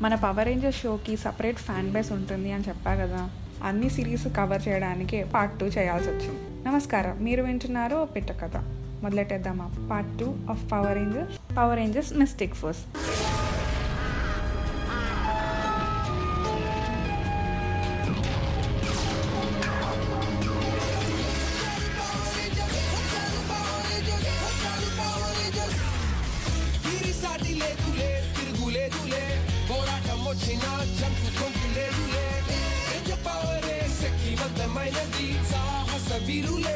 మన power ranger షోకి separate fan base ఉంటుంది అని చెప్పా కదా. అన్ని సిరీస్ కవర్ చేయడానికి పార్ట్ టూ చేయాల్సి వచ్చింది. నమస్కారం. మీరు వింటున్నారు పిట్ట కథ. మొదలెట్టేద్దామా? Part two of power rangers power rangers mystic force Firulais.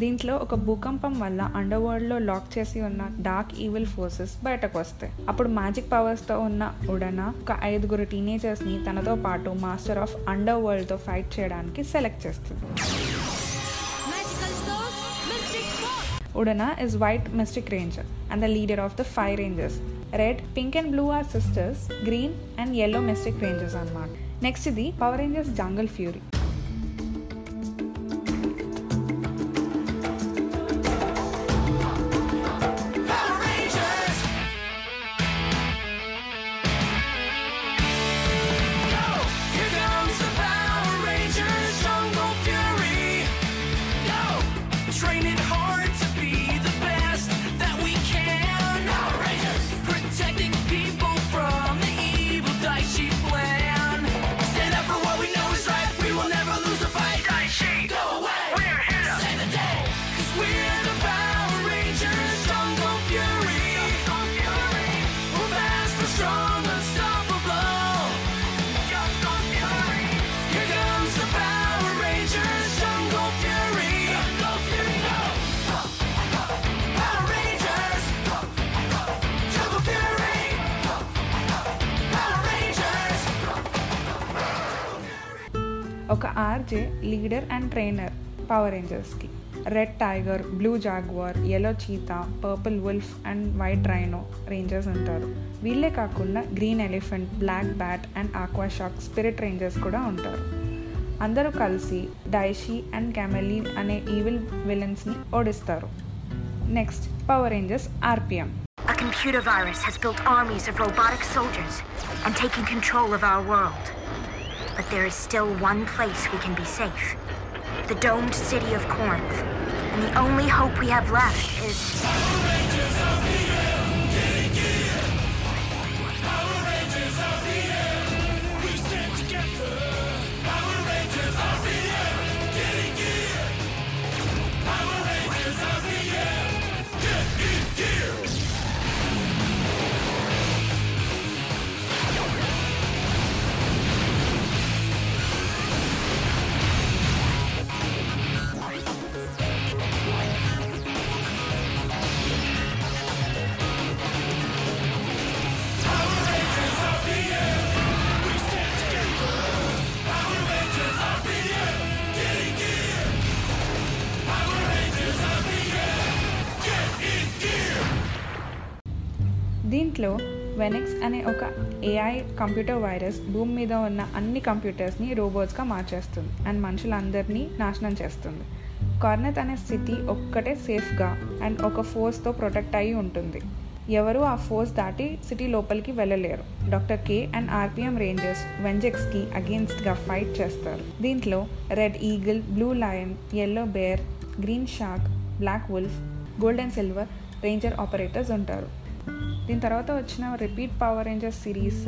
దీంట్లో ఒక భూకంపం వల్ల అండర్ వరల్డ్లో లాక్ చేసి ఉన్న డార్క్ ఈవిల్ ఫోర్సెస్ బయటకు వస్తాయి అప్పుడు మ్యాజిక్ పవర్స్తో ఉన్న ఉడన ఒక ఐదుగురు టీనేజర్స్ని తనతో పాటు మాస్టర్ ఆఫ్ అండర్ వరల్డ్తో ఫైట్ చేయడానికి సెలెక్ట్ చేస్తుంది. Udana is white mystic ranger and the leader of the five rangers. Red, pink and blue are sisters, green and yellow mystic rangers అన్నమాట నెక్స్ట్ ఇది పవర్ రేంజర్స్ జంగల్ ఫ్యూరీ ఒక RJ leader and trainer power రేంజర్స్కి red tiger blue jaguar yellow cheetah purple wolf and white rhino rangers ఉంటారు. వీళ్ళే కాకుండా green elephant black bat and aqua shark spirit rangers కూడా ఉంటారు. అందరూ కలిసి Dai Shi and క్యామెలీన్ అనే evil విలన్స్ని ఓడిస్తారు. Next power rangers RPM A computer virus has built armies of robotic soldiers and taken control of our world. But there is still one place we can be safe the domed city of Corinth. And the only hope we have left is. దీంట్లో వెనెక్స్ అనే ఒక AI computer virus భూమి మీద ఉన్న అన్ని కంప్యూటర్స్ని రోబోట్స్గా మార్చేస్తుంది and మనుషులందరినీ నాశనం చేస్తుంది. కార్నెత్ అనే సిటీ ఒక్కటే సేఫ్గా అండ్ ఒక ఫోర్స్తో ప్రొటెక్ట్ అయి ఉంటుంది. ఎవరు ఆ ఫోర్స్ దాటి సిటీ లోపలికి వెళ్ళలేరు. Doctor K and RPM rangers వెంజెక్స్కి అగేన్స్ట్గా ఫైట్ చేస్తారు. దీంట్లో red eagle blue lion yellow bear green shark black wolf gold and silver ranger operators ఉంటారు. దీని తర్వాత వచ్చిన repeat power rangers series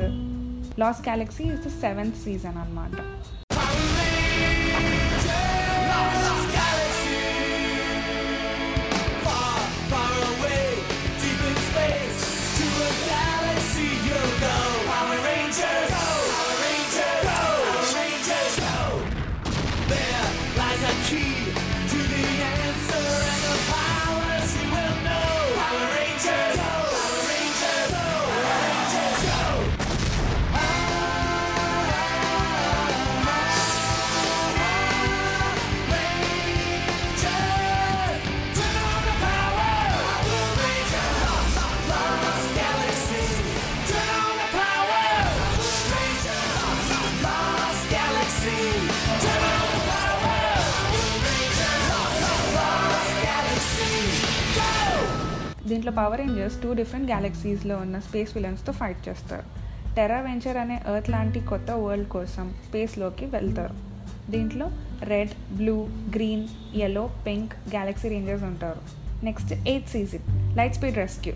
lost galaxy is the seventh season అనమాట దీంట్లో power rangers two different గ్యాలక్సీస్లో ఉన్న స్పేస్ విలన్స్తో ఫైట్ చేస్తారు. టెరా వెంచర్ అనే ఎర్త్ లాంటి కొత్త వరల్డ్ కోసం స్పేస్లోకి వెళ్తారు. దీంట్లో red blue green yellow pink galaxy rangers ఉంటారు. Next eighth season light speed rescue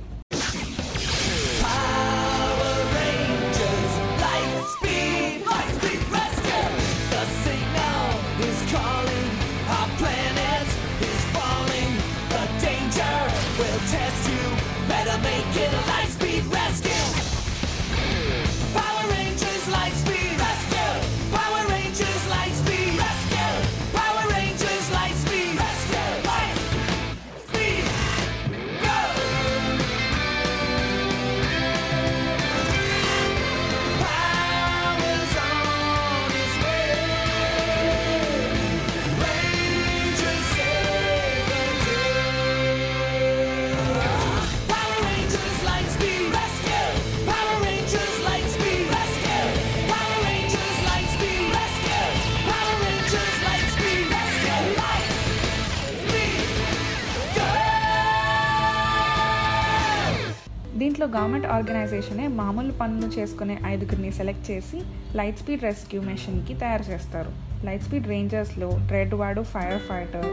government ఆర్గనైజేషనే మామూలు పనులు చేసుకునే ఐదుగురిని సెలెక్ట్ చేసి లైట్ స్పీడ్ రెస్క్యూ మెషిన్కి తయారు చేస్తారు. లైట్ స్పీడ్ రేంజర్స్లో రెడ్ వాడు ఫైర్ ఫైటర్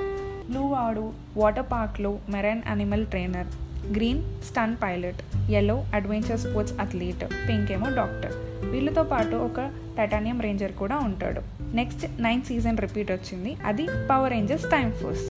బ్లూ వాడు వాటర్ పార్క్లో marine animal trainer green stunt pilot yellow adventure sports athlete pink ఏమో డాక్టర్. వీళ్ళతో పాటు ఒక టైటానియం రేంజర్ కూడా ఉంటాడు. నెక్స్ట్ నైన్త్ సీజన్ రిపీట్ వచ్చింది. అది పవర్ రేంజర్స్ టైమ్ ఫోర్స్.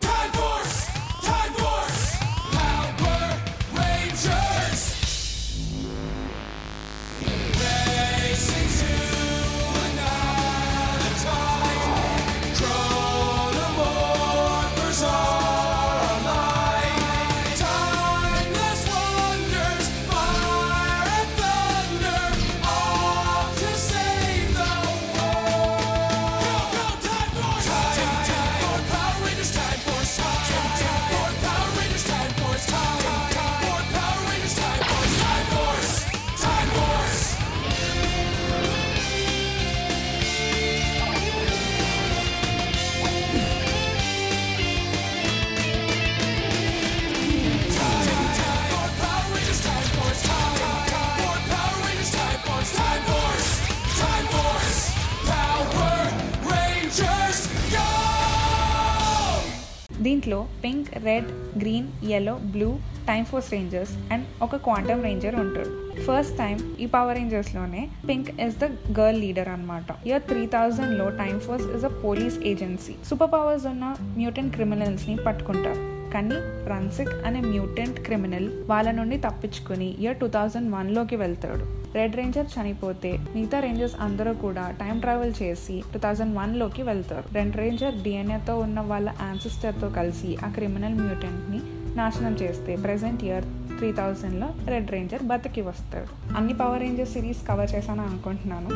దీంట్లో pink red green yellow blue time force rangers and ఒక క్వాంటమ్ రేంజర్ ఉంటాడు. ఫస్ట్ టైం ఈ power రేంజర్స్లోనే pink is the girl leader అనమాట ఇయర్ త్రీ థౌజండ్లో time force is a police agency super powers ఉన్న mutant క్రిమినల్స్ని పట్టుకుంటారు. కానీ రన్సిక్ అనే మ్యూటెంట్ క్రిమినల్ వాళ్ళ నుండి తప్పించుకుని ఇయర్ టూ థౌజండ్ వన్లోకి వెళ్తాడు. రెడ్ రేంజర్ చనిపోతే మిగతా రేంజర్స్ అందరూ కూడా టైం ట్రావెల్ చేసి టూ థౌజండ్ వన్లోకి వెళ్తారు. రెడ్ రేంజర్ డిఎన్ఏతో ఉన్న వాళ్ళ యాన్సిస్టర్తో కలిసి ఆ క్రిమినల్ మ్యూటెంట్ని నాశనం చేస్తే ప్రజెంట్ ఇయర్ త్రీ థౌజండ్లో రెడ్ రేంజర్ బతికి వస్తాడు అన్ని పవర్ రేంజర్ సిరీస్ కవర్ చేశాను అనుకుంటున్నాను.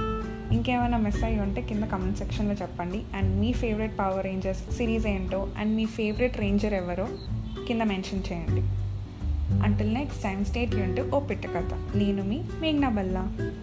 ఇంకేమైనా మిస్ అయ్యి ఉంటే కింద కమెంట్ సెక్షన్లో చెప్పండి. అండ్ మీ ఫేవరెట్ పవర్ రేంజర్స్ సిరీస్ ఏంటో అండ్ మీ ఫేవరెట్ రేంజర్ ఎవరో కింద మెన్షన్ చేయండి. అంటిల్ నెక్స్ట్ టైం స్టేట్ యూన్ ఓ పిట్ట కథ. నేను మీ మేఘ్నా బల్లా.